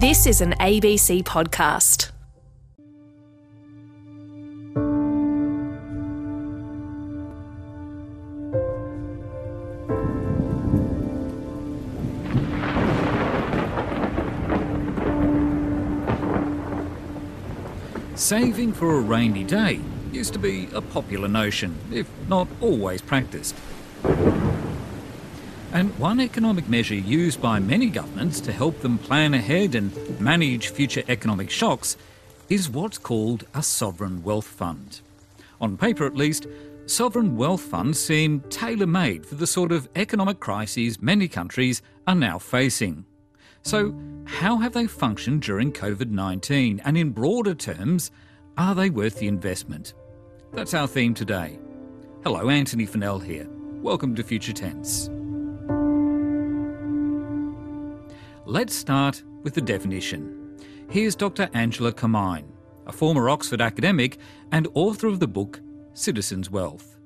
This is an ABC podcast. Saving for a rainy day used to be a popular notion, if not always practiced. And one economic measure used by many governments to help them plan ahead and manage future economic shocks is what's called a sovereign wealth fund. On paper, at least, sovereign wealth funds seem tailor made for the sort of economic crises many countries are now facing. So, how have they functioned during COVID 19? And in broader terms, are they worth the investment? That's our theme today. Hello, Antony Funnell here. Welcome to Future Tense. Let's start with the definition. Here's Dr. Angela Cummine, a former Oxford academic and author of the book Citizens' Wealth.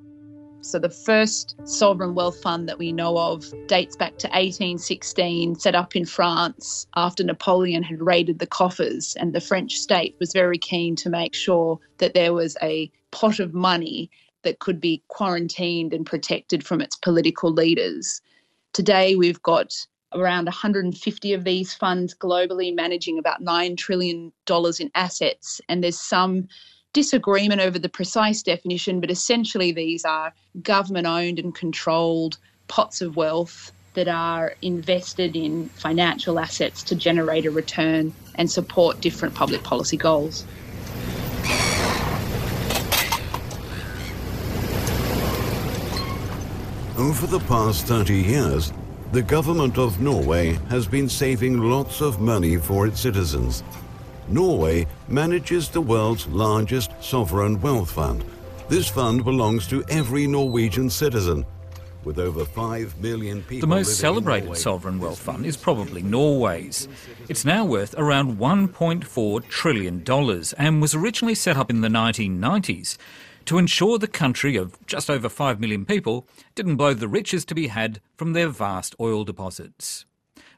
So the first sovereign wealth fund that we know of dates back to 1816, set up in France after Napoleon had raided the coffers, and the French state was very keen to make sure that there was a pot of money that could be quarantined and protected from its political leaders. Today, we've got around 150 of these funds globally, managing about $9 trillion in assets, and there's some disagreement over the precise definition, but essentially these are government owned and controlled pots of wealth that are invested in financial assets to generate a return and support different public policy goals. Over the past 30 years, the government of Norway has been saving lots of money for its citizens Norway manages the world's largest sovereign wealth fund. This fund belongs to every Norwegian citizen. With over 5 million people. The most celebrated sovereign wealth fund is probably Norway's. It's now worth around $1.4 trillion and was originally set up in the 1990s to ensure the country of just over 5 million people didn't blow the riches to be had from their vast oil deposits.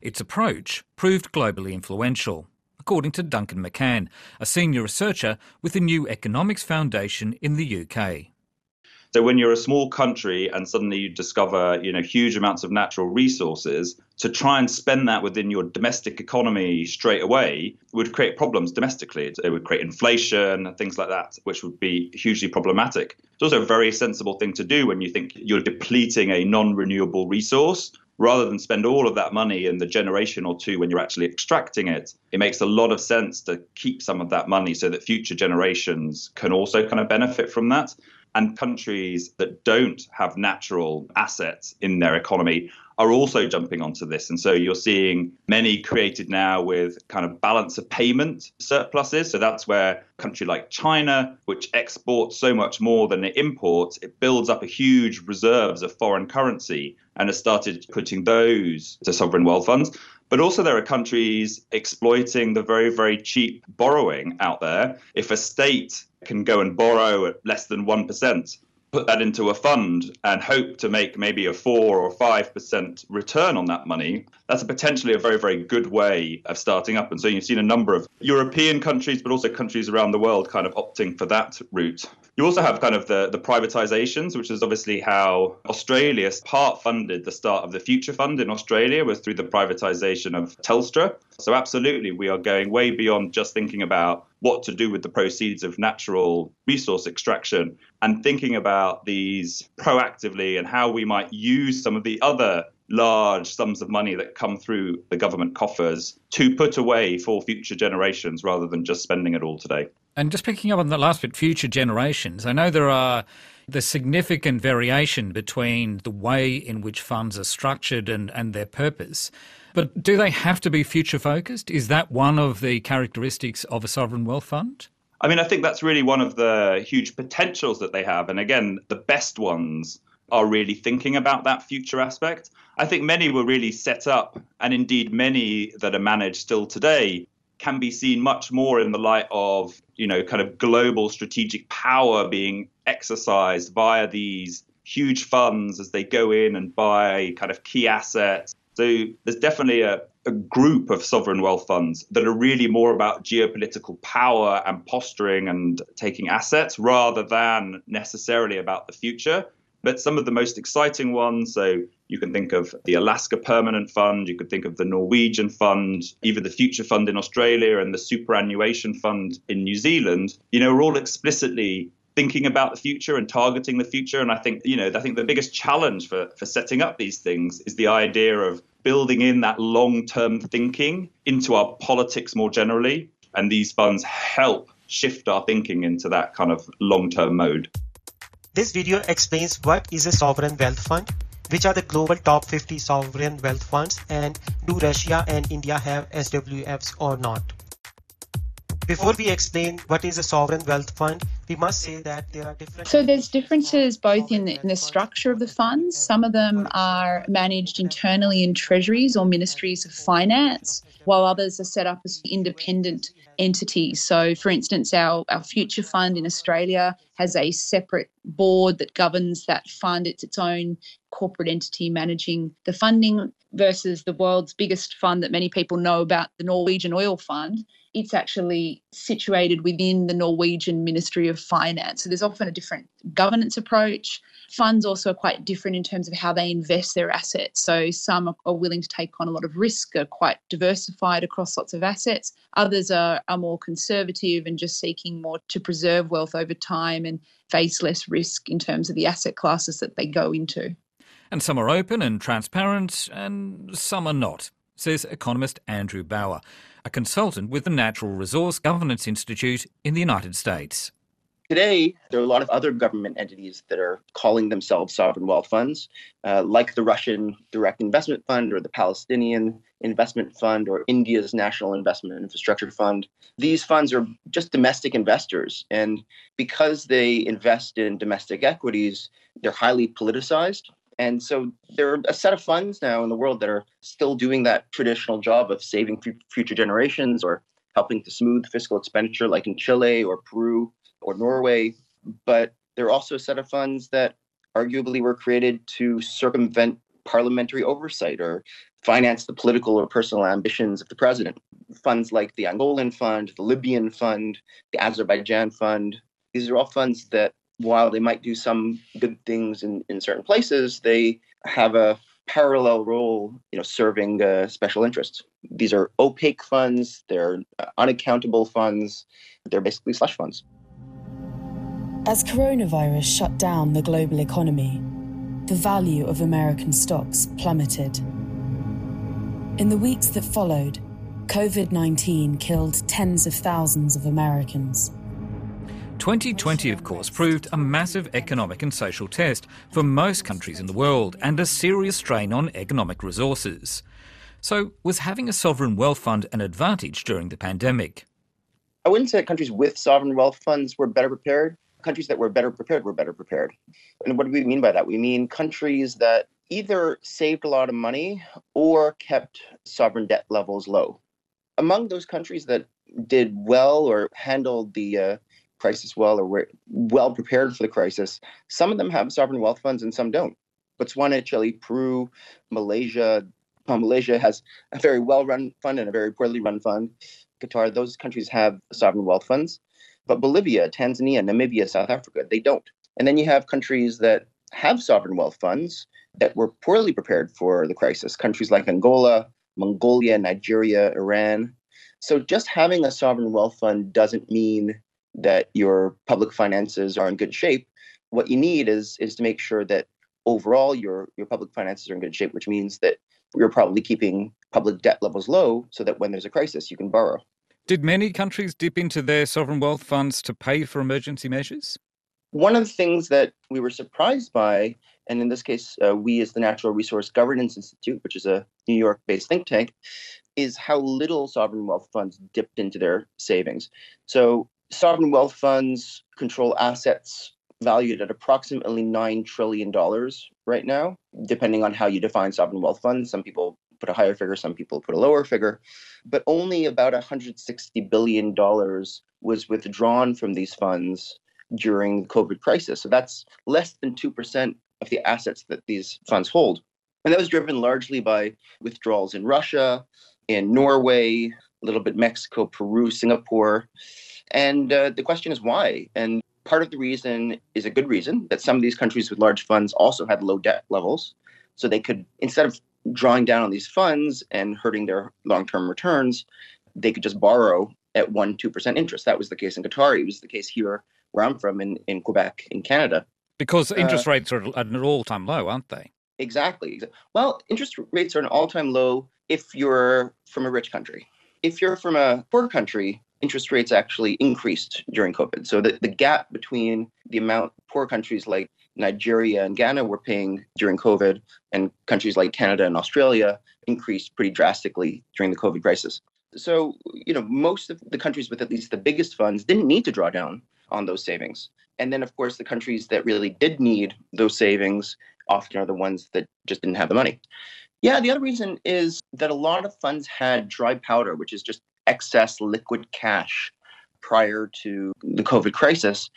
Its approach proved globally influential according to Duncan McCann, a senior researcher with the New Economics Foundation in the UK. So when you're a small country and suddenly you discover, you know, huge amounts of natural resources, to try and spend that within your domestic economy straight away would create problems domestically. It would create inflation and things like that, which would be hugely problematic. It's also a very sensible thing to do when you think you're depleting a non-renewable resource rather than spend all of that money in the generation or two when you're actually extracting it, it makes a lot of sense to keep some of that money so that future generations can also kind of benefit from that. And countries that don't have natural assets in their economy are also jumping onto this. And so you're seeing many created now with kind of balance of payment surpluses. So that's where a country like China, which exports so much more than it imports, it builds up a huge reserves of foreign currency and has started putting those to sovereign wealth funds. But also, there are countries exploiting the very, very cheap borrowing out there. If a state can go and borrow at less than 1%, put that into a fund and hope to make maybe a four or five percent return on that money, that's a potentially a very, very good way of starting up. And so you've seen a number of European countries, but also countries around the world kind of opting for that route. You also have kind of the, the privatizations, which is obviously how Australia part funded the start of the Future Fund in Australia was through the privatization of Telstra. So absolutely, we are going way beyond just thinking about what to do with the proceeds of natural resource extraction and thinking about these proactively and how we might use some of the other large sums of money that come through the government coffers to put away for future generations rather than just spending it all today. And just picking up on the last bit, future generations, I know there are the significant variation between the way in which funds are structured and, and their purpose. But do they have to be future focused? Is that one of the characteristics of a sovereign wealth fund? I mean, I think that's really one of the huge potentials that they have. And again, the best ones are really thinking about that future aspect. I think many were really set up, and indeed many that are managed still today can be seen much more in the light of, you know, kind of global strategic power being exercised via these huge funds as they go in and buy kind of key assets So there's definitely a, a group of sovereign wealth funds that are really more about geopolitical power and posturing and taking assets rather than necessarily about the future. But some of the most exciting ones, so you can think of the Alaska Permanent Fund, you could think of the Norwegian Fund, even the Future Fund in Australia and the Superannuation Fund in New Zealand, you know, are all explicitly thinking about the future and targeting the future. And I think, you know, I think the biggest challenge for, for setting up these things is the idea of building in that long term thinking into our politics more generally. And these funds help shift our thinking into that kind of long term mode. This video explains what is a sovereign wealth fund, which are the global top 50 sovereign wealth funds, and do Russia and India have SWFs or not. Before we explain what is a sovereign wealth fund, we must say that there are different. So there's differences both in the, in the structure of the funds. Some of them are managed internally in treasuries or ministries of finance, while others are set up as independent entities. So, for instance, our, our future fund in Australia has a separate board that governs that fund. It's its own corporate entity managing the funding versus the world's biggest fund that many people know about, the Norwegian Oil Fund it's actually situated within the Norwegian Ministry of Finance. So there's often a different governance approach. Funds also are quite different in terms of how they invest their assets. So some are willing to take on a lot of risk, are quite diversified across lots of assets. Others are, are more conservative and just seeking more to preserve wealth over time and face less risk in terms of the asset classes that they go into. And some are open and transparent, and some are not, says economist Andrew Bauer a consultant with the Natural Resource Governance Institute in the United States. Today, there are a lot of other government entities that are calling themselves sovereign wealth funds, uh, like the Russian Direct Investment Fund or the Palestinian Investment Fund or India's National Investment Infrastructure Fund. These funds are just domestic investors. And because they invest in domestic equities, they're highly politicized. And so there are a set of funds now in the world that are still doing that traditional job of saving future generations or helping to smooth fiscal expenditure, like in Chile or Peru or Norway. But there are also a set of funds that arguably were created to circumvent parliamentary oversight or finance the political or personal ambitions of the president. Funds like the Angolan Fund, the Libyan Fund, the Azerbaijan Fund, these are all funds that while they might do some good things in, in certain places, they have a parallel role, you know, serving uh, special interests. These are opaque funds, they're uh, unaccountable funds, they're basically slush funds. As coronavirus shut down the global economy, the value of American stocks plummeted. In the weeks that followed, COVID 19 killed tens of thousands of Americans. 2020, of course, proved a massive economic and social test for most countries in the world and a serious strain on economic resources. So, was having a sovereign wealth fund an advantage during the pandemic? I wouldn't say that countries with sovereign wealth funds were better prepared. Countries that were better prepared were better prepared. And what do we mean by that? We mean countries that either saved a lot of money or kept sovereign debt levels low. Among those countries that did well or handled the uh, crisis well or were well prepared for the crisis. Some of them have sovereign wealth funds and some don't. Botswana, Chile, Peru, Malaysia. Malaysia has a very well run fund and a very poorly run fund. Qatar, those countries have sovereign wealth funds. But Bolivia, Tanzania, Namibia, South Africa, they don't. And then you have countries that have sovereign wealth funds that were poorly prepared for the crisis, countries like Angola, Mongolia, Nigeria, Iran. So just having a sovereign wealth fund doesn't mean that your public finances are in good shape. What you need is is to make sure that overall your your public finances are in good shape, which means that you're probably keeping public debt levels low so that when there's a crisis you can borrow. Did many countries dip into their sovereign wealth funds to pay for emergency measures? One of the things that we were surprised by, and in this case, uh, we as the Natural Resource Governance Institute, which is a New York based think tank, is how little sovereign wealth funds dipped into their savings. So sovereign wealth funds control assets valued at approximately $9 trillion right now, depending on how you define sovereign wealth funds. Some people put a higher figure, some people put a lower figure, but only about $160 billion was withdrawn from these funds during the COVID crisis. So that's less than 2% of the assets that these funds hold. And that was driven largely by withdrawals in Russia, in Norway, a little bit Mexico, Peru, Singapore. And uh, the question is why? And part of the reason is a good reason that some of these countries with large funds also had low debt levels. So they could, instead of drawing down on these funds and hurting their long term returns, they could just borrow at 1 2% interest. That was the case in Qatar. It was the case here where I'm from in, in Quebec, in Canada. Because interest uh, rates are at an all time low, aren't they? Exactly. Well, interest rates are an all time low if you're from a rich country. If you're from a poor country, interest rates actually increased during COVID. So the, the gap between the amount poor countries like Nigeria and Ghana were paying during COVID and countries like Canada and Australia increased pretty drastically during the COVID crisis. So, you know, most of the countries with at least the biggest funds didn't need to draw down on those savings. And then, of course, the countries that really did need those savings often are the ones that just didn't have the money. Yeah, the other reason is that a lot of funds had dry powder, which is just excess liquid cash prior to the COVID crisis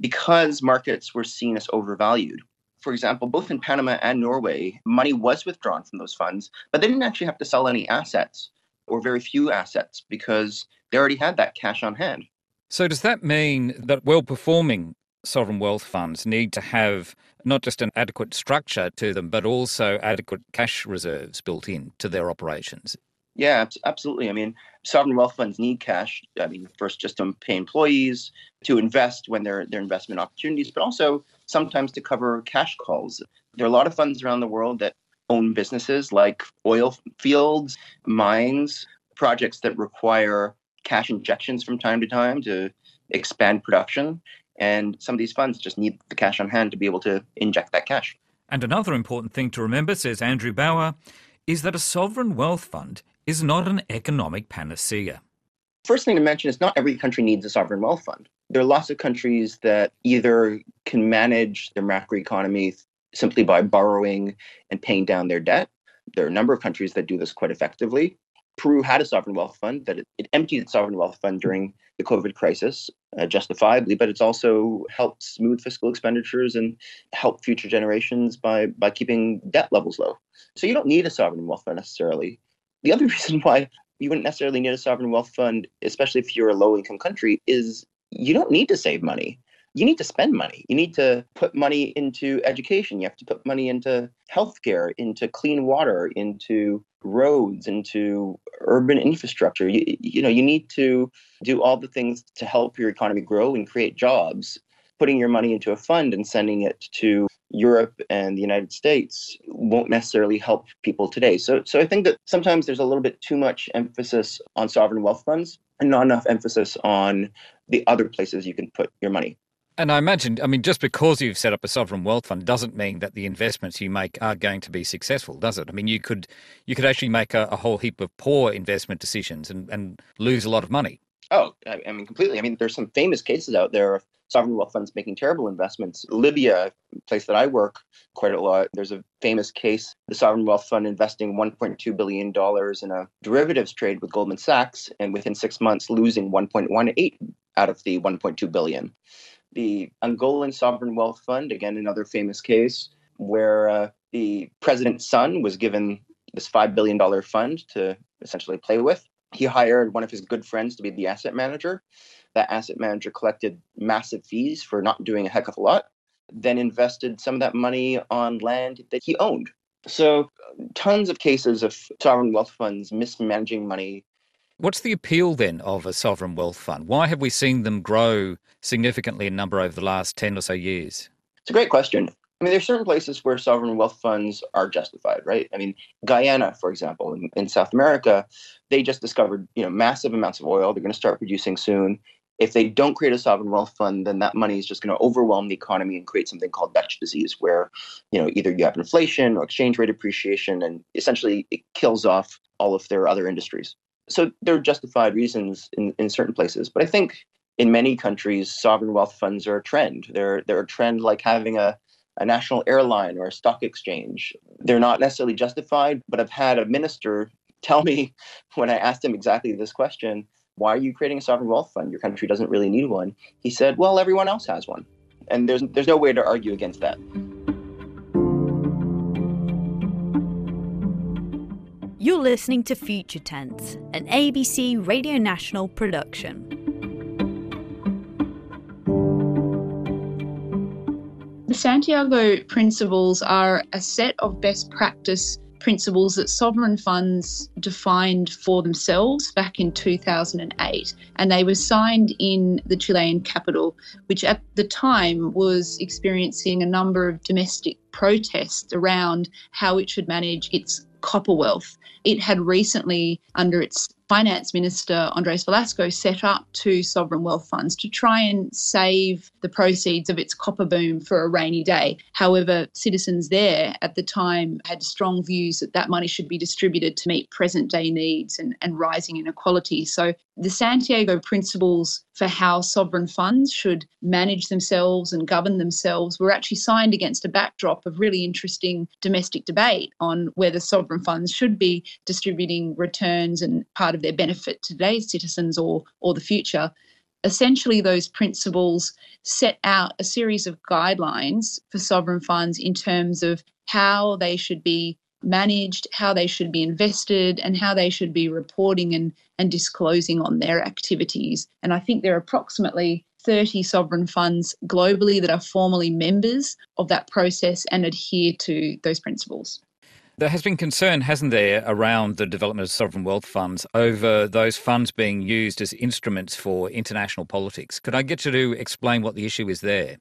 because markets were seen as overvalued. For example, both in Panama and Norway, money was withdrawn from those funds, but they didn't actually have to sell any assets or very few assets because they already had that cash on hand. So, does that mean that well performing sovereign wealth funds need to have not just an adequate structure to them, but also adequate cash reserves built in to their operations? Yeah, absolutely. I mean, sovereign wealth funds need cash. I mean, first just to pay employees, to invest when there are investment opportunities, but also sometimes to cover cash calls. There are a lot of funds around the world that own businesses like oil fields, mines, projects that require cash injections from time to time to expand production. And some of these funds just need the cash on hand to be able to inject that cash. And another important thing to remember, says Andrew Bauer, is that a sovereign wealth fund is not an economic panacea. First thing to mention is not every country needs a sovereign wealth fund. There are lots of countries that either can manage their macroeconomy simply by borrowing and paying down their debt. There are a number of countries that do this quite effectively. Peru had a sovereign wealth fund that it, it emptied its sovereign wealth fund during the COVID crisis, uh, justifiably, but it's also helped smooth fiscal expenditures and help future generations by by keeping debt levels low. So you don't need a sovereign wealth fund necessarily. The other reason why you wouldn't necessarily need a sovereign wealth fund, especially if you're a low income country, is you don't need to save money you need to spend money. You need to put money into education. You have to put money into healthcare, into clean water, into roads, into urban infrastructure. You, you know, you need to do all the things to help your economy grow and create jobs. Putting your money into a fund and sending it to Europe and the United States won't necessarily help people today. So, so I think that sometimes there's a little bit too much emphasis on sovereign wealth funds and not enough emphasis on the other places you can put your money. And I imagine, I mean, just because you've set up a sovereign wealth fund doesn't mean that the investments you make are going to be successful, does it? I mean, you could you could actually make a, a whole heap of poor investment decisions and, and lose a lot of money. Oh, I mean, completely. I mean, there's some famous cases out there of sovereign wealth funds making terrible investments. Libya, a place that I work quite a lot, there's a famous case, the sovereign wealth fund investing $1.2 billion in a derivatives trade with Goldman Sachs, and within six months losing 1.18 out of the 1.2 billion the Angolan Sovereign Wealth Fund, again, another famous case where uh, the president's son was given this $5 billion fund to essentially play with. He hired one of his good friends to be the asset manager. That asset manager collected massive fees for not doing a heck of a lot, then invested some of that money on land that he owned. So, tons of cases of sovereign wealth funds mismanaging money What's the appeal then of a sovereign wealth fund? Why have we seen them grow significantly in number over the last 10 or so years? It's a great question. I mean, there's certain places where sovereign wealth funds are justified, right? I mean, Guyana, for example, in, in South America, they just discovered, you know, massive amounts of oil. They're going to start producing soon. If they don't create a sovereign wealth fund, then that money is just going to overwhelm the economy and create something called Dutch disease, where, you know, either you have inflation or exchange rate appreciation, and essentially it kills off all of their other industries so there are justified reasons in, in certain places. But I think in many countries, sovereign wealth funds are a trend. They're, they're a trend like having a, a national airline or a stock exchange. They're not necessarily justified, but I've had a minister tell me when I asked him exactly this question why are you creating a sovereign wealth fund? Your country doesn't really need one. He said, well, everyone else has one. And there's, there's no way to argue against that. You're listening to Future Tense, an ABC Radio National production. The Santiago Principles are a set of best practice principles that sovereign funds defined for themselves back in 2008. And they were signed in the Chilean capital, which at the time was experiencing a number of domestic protests around how it should manage its copper wealth. It had recently, under its Finance Minister Andres Velasco set up two sovereign wealth funds to try and save the proceeds of its copper boom for a rainy day. However, citizens there at the time had strong views that that money should be distributed to meet present day needs and, and rising inequality. So the Santiago principles for how sovereign funds should manage themselves and govern themselves were actually signed against a backdrop of really interesting domestic debate on whether sovereign funds should be distributing returns and part of their benefit to today's citizens or, or the future. Essentially, those principles set out a series of guidelines for sovereign funds in terms of how they should be managed, how they should be invested, and how they should be reporting and, and disclosing on their activities. And I think there are approximately 30 sovereign funds globally that are formally members of that process and adhere to those principles. There has been concern, hasn't there, around the development of sovereign wealth funds over those funds being used as instruments for international politics. Could I get you to explain what the issue is there?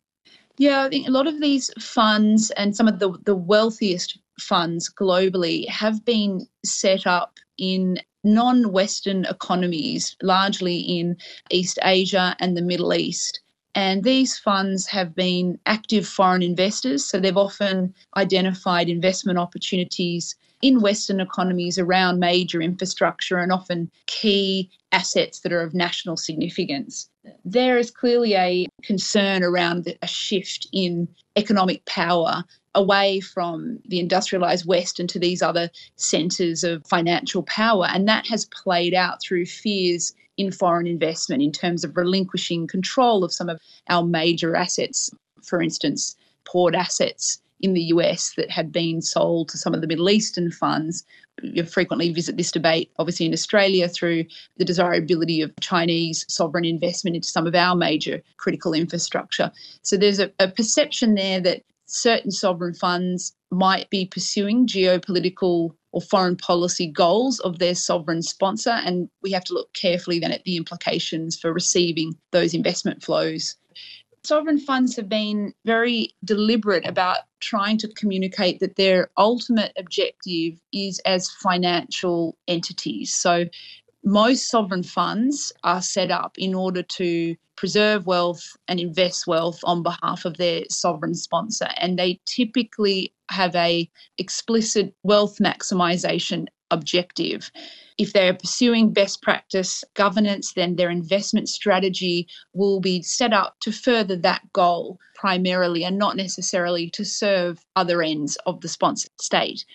Yeah, I think a lot of these funds and some of the, the wealthiest funds globally have been set up in non Western economies, largely in East Asia and the Middle East. And these funds have been active foreign investors, so they've often identified investment opportunities in Western economies around major infrastructure and often key assets that are of national significance. There is clearly a concern around a shift in economic power away from the industrialized West and to these other centres of financial power. And that has played out through fears in foreign investment in terms of relinquishing control of some of our major assets. For instance, port assets in the US that had been sold to some of the Middle Eastern funds. You frequently visit this debate, obviously, in Australia through the desirability of Chinese sovereign investment into some of our major critical infrastructure. So there's a, a perception there that certain sovereign funds might be pursuing geopolitical or foreign policy goals of their sovereign sponsor. And we have to look carefully then at the implications for receiving those investment flows. Sovereign funds have been very deliberate about trying to communicate that their ultimate objective is as financial entities. So most sovereign funds are set up in order to preserve wealth and invest wealth on behalf of their sovereign sponsor. And they typically have a explicit wealth maximization objective. If they're pursuing best practice governance then their investment strategy will be set up to further that goal primarily and not necessarily to serve other ends of the sponsored state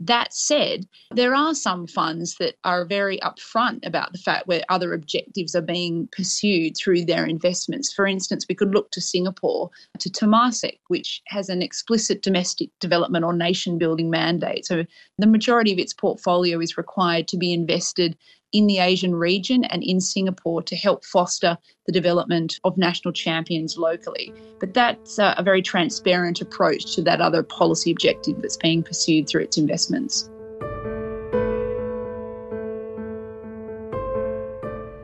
that said, there are some funds that are very upfront about the fact where other objectives are being pursued through their investments. For instance, we could look to Singapore, to Temasek, which has an explicit domestic development or nation building mandate. So the majority of its portfolio is required to be invested in the Asian region and in Singapore to help foster the development of national champions locally. But that's a, very transparent approach to that other policy objective that's being pursued through its investments.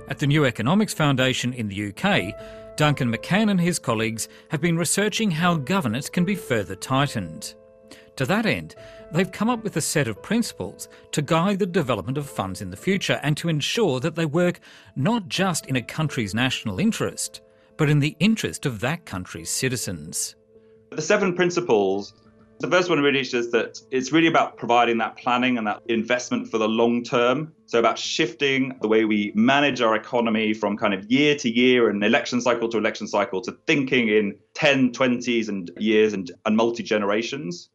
At the New Economics Foundation in the UK, Duncan McCann and his colleagues have been researching how governance can be further tightened. To that end, they've come up with a set of principles to guide the development of funds in the future and to ensure that they work not just in a country's national interest, but in the interest of that country's citizens. The seven principles the first one really is that it's really about providing that planning and that investment for the long term. So, about shifting the way we manage our economy from kind of year to year and election cycle to election cycle to thinking in 10, 20s and years and, and multi generations.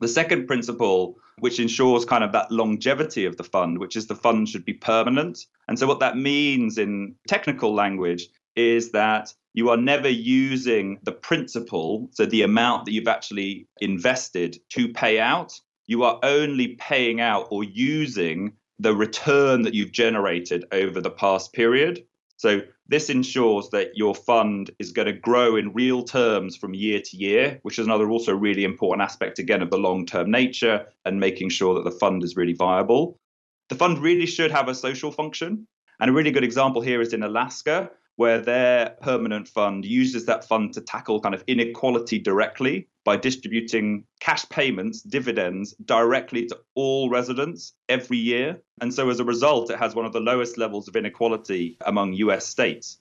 The second principle, which ensures kind of that longevity of the fund, which is the fund should be permanent. And so, what that means in technical language is that you are never using the principal, so the amount that you've actually invested, to pay out. you are only paying out or using the return that you've generated over the past period. So this ensures that your fund is going to grow in real terms from year to year, which is another also really important aspect again of the long-term nature and making sure that the fund is really viable. The fund really should have a social function. And a really good example here is in Alaska, where their permanent fund uses that fund to tackle kind of inequality directly by distributing cash payments, dividends directly to all residents every year. And so as a result, it has one of the lowest levels of inequality among US states.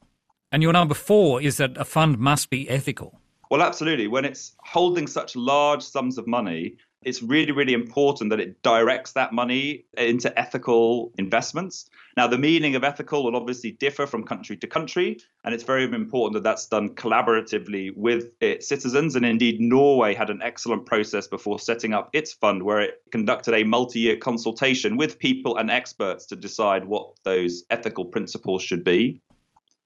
And your number four is that a fund must be ethical. Well, absolutely. When it's holding such large sums of money, it's really, really important that it directs that money into ethical investments. Now, the meaning of ethical will obviously differ from country to country, and it's very important that that's done collaboratively with its citizens. And indeed, Norway had an excellent process before setting up its fund, where it conducted a multi year consultation with people and experts to decide what those ethical principles should be.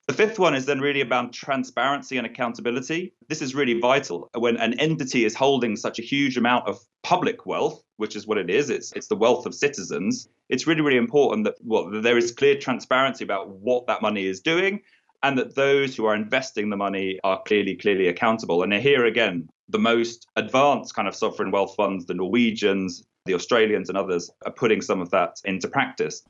The fifth one is then really about transparency and accountability. This is really vital when an entity is holding such a huge amount of public wealth, which is what it is. It's it's the wealth of citizens. It's really really important that well there is clear transparency about what that money is doing, and that those who are investing the money are clearly clearly accountable. And here again, the most advanced kind of sovereign wealth funds, the Norwegians, the Australians, and others are putting some of that into practice.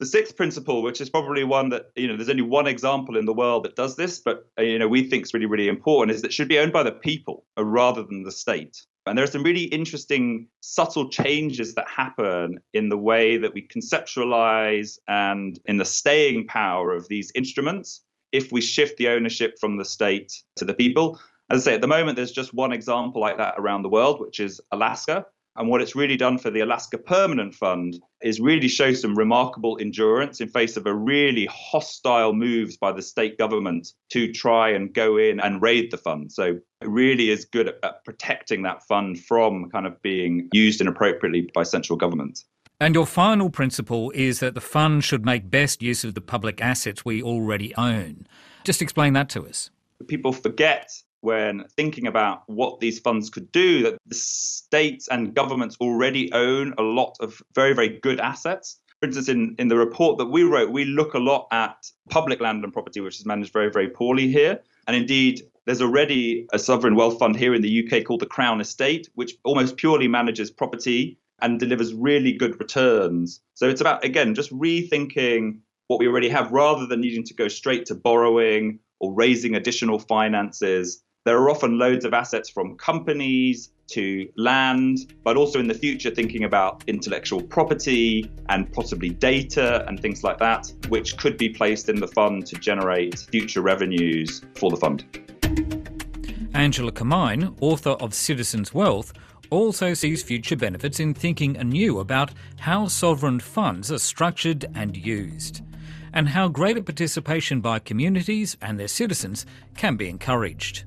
The sixth principle, which is probably one that, you know, there's only one example in the world that does this, but, uh, you know, we think is really, really important, is that it should be owned by the people uh, rather than the state. And there are some really interesting, subtle changes that happen in the way that we conceptualize and in the staying power of these instruments if we shift the ownership from the state to the people. As I say, at the moment, there's just one example like that around the world, which is Alaska. And what it's really done for the Alaska Permanent Fund is really show some remarkable endurance in face of a really hostile moves by the state government to try and go in and raid the fund. So it really is good at, at protecting that fund from kind of being used inappropriately by central government. And your final principle is that the fund should make best use of the public assets we already own. Just explain that to us. People forget when thinking about what these funds could do that the states and governments already own a lot of very, very good assets. For instance, in, in the report that we wrote, we look a lot at public land and property, which is managed very, very poorly here. And indeed, there's already a sovereign wealth fund here in the UK called the Crown Estate, which almost purely manages property and delivers really good returns. So it's about, again, just rethinking what we already have rather than needing to go straight to borrowing or raising additional finances there are often loads of assets from companies to land, but also in the future thinking about intellectual property and possibly data and things like that, which could be placed in the fund to generate future revenues for the fund. Angela Cummine, author of Citizens' Wealth, also sees future benefits in thinking anew about how sovereign funds are structured and used, and how greater participation by communities and their citizens can be encouraged.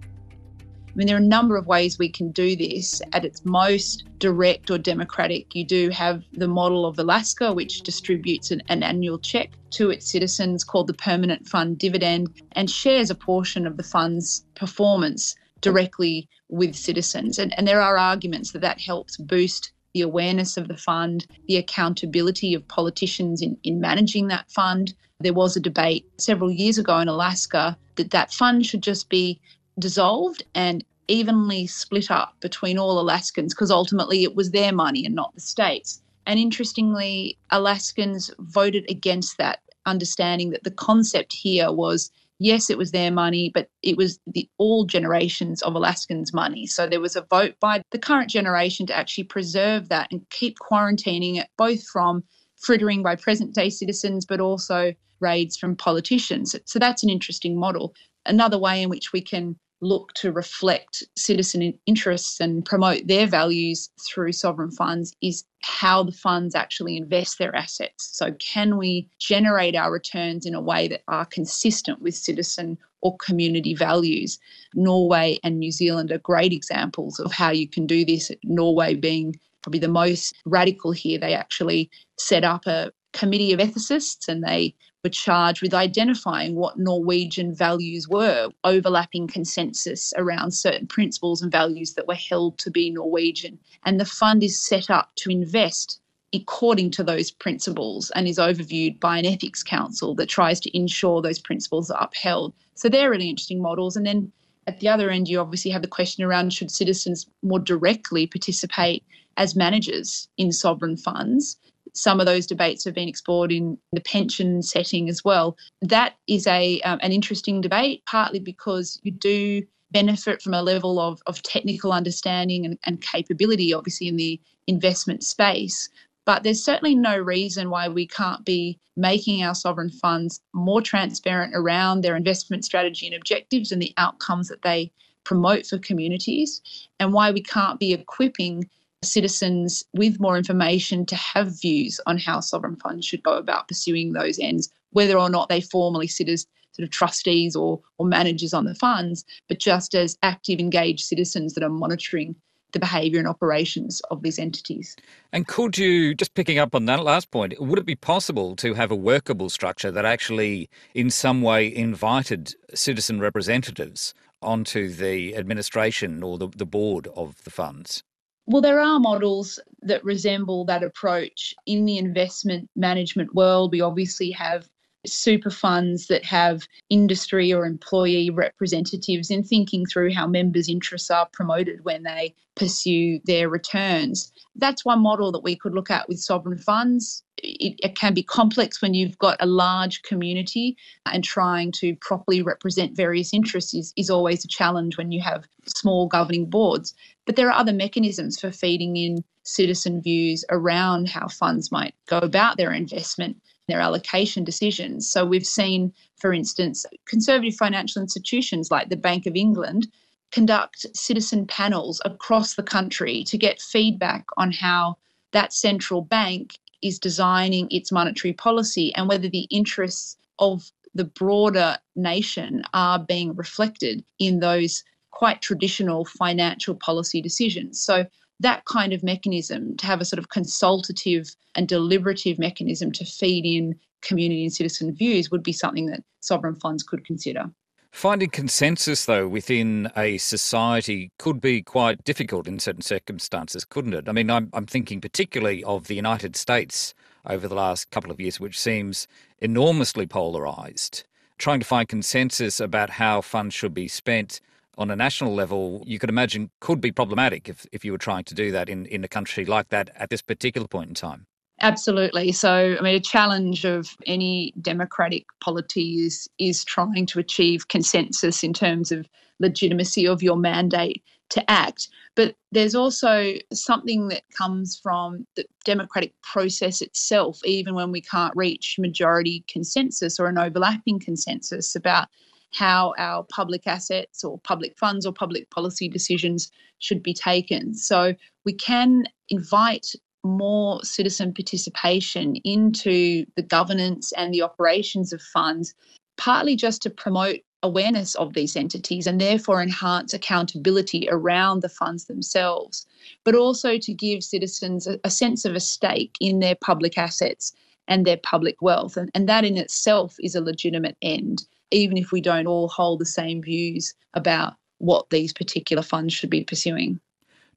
I mean, there are a number of ways we can do this. At its most direct or democratic, you do have the model of Alaska, which distributes an, an, annual check to its citizens called the Permanent Fund Dividend and shares a portion of the fund's performance directly with citizens. And, and there are arguments that that helps boost the awareness of the fund, the accountability of politicians in, in managing that fund. There was a debate several years ago in Alaska that that fund should just be dissolved and evenly split up between all Alaskans because ultimately it was their money and not the states. And interestingly, Alaskans voted against that, understanding that the concept here was yes, it was their money, but it was the all generations of Alaskans' money. So there was a vote by the current generation to actually preserve that and keep quarantining it, both from frittering by present day citizens, but also raids from politicians. So that's an interesting model. Another way in which we can look to reflect citizen interests and promote their values through sovereign funds is how the funds actually invest their assets. So, can we generate our returns in a way that are consistent with citizen or community values? Norway and New Zealand are great examples of how you can do this. Norway being probably the most radical here, they actually set up a committee of ethicists and they were charged with identifying what Norwegian values were, overlapping consensus around certain principles and values that were held to be Norwegian. And the fund is set up to invest according to those principles and is overviewed by an ethics council that tries to ensure those principles are upheld. So they're really interesting models. And then at the other end, you obviously have the question around should citizens more directly participate as managers in sovereign funds? Some of those debates have been explored in the pension setting as well. That is a um, an interesting debate, partly because you do benefit from a level of, of technical understanding and, and capability, obviously, in the investment space. But there's certainly no reason why we can't be making our sovereign funds more transparent around their investment strategy and objectives and the outcomes that they promote for communities, and why we can't be equipping citizens with more information to have views on how sovereign funds should go about pursuing those ends, whether or not they formally sit as sort of trustees or, or managers on the funds, but just as active, engaged citizens that are monitoring the behaviour and operations of these entities. And could you, just picking up on that last point, would it be possible to have a workable structure that actually, in some way, invited citizen representatives onto the administration or the, the board of the funds? Well, there are models that resemble that approach. In the investment management world, we obviously have super funds that have industry or employee representatives in thinking through how members' interests are promoted when they pursue their returns. That's one model that we could look at with sovereign funds. It, it, can be complex when you've got a large community and trying to properly represent various interests is, is always a challenge when you have small governing boards. But there are other mechanisms for feeding in citizen views around how funds might go about their investment their allocation decisions. So we've seen, for instance, conservative financial institutions like the Bank of England conduct citizen panels across the country to get feedback on how that central bank is designing its monetary policy and whether the interests of the broader nation are being reflected in those quite traditional financial policy decisions. So that kind of mechanism, to have a sort of consultative and deliberative mechanism to feed in community and citizen views, would be something that sovereign funds could consider. Finding consensus, though, within a society could be quite difficult in certain circumstances, couldn't it? I mean, I'm, I'm thinking particularly of the United States over the last couple of years, which seems enormously polarised. Trying to find consensus about how funds should be spent on a national level, you could imagine could be problematic if, if you were trying to do that in, in a country like that at this particular point in time. Absolutely. So, I mean, a challenge of any democratic polity is, is trying to achieve consensus in terms of legitimacy of your mandate to act. But there's also something that comes from the democratic process itself, even when we can't reach majority consensus or an overlapping consensus about how our public assets or public funds or public policy decisions should be taken. So we can invite more citizen participation into the governance and the operations of funds, partly just to promote awareness of these entities and therefore enhance accountability around the funds themselves, but also to give citizens a, a sense of a stake in their public assets and their public wealth. And, and that in itself is a legitimate end even if we don't all hold the same views about what these particular funds should be pursuing.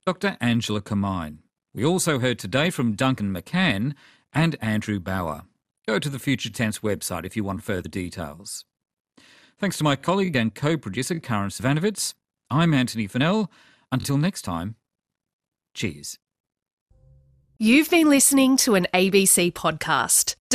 Dr. Angela Cummine. We also heard today from Duncan McCann and Andrew Bauer. Go to the Future Tense website if you want further details. Thanks to my colleague and co-producer Karin Zsivanovits. I'm Antony Funnell. Until next time, cheers. You've been listening to an ABC podcast.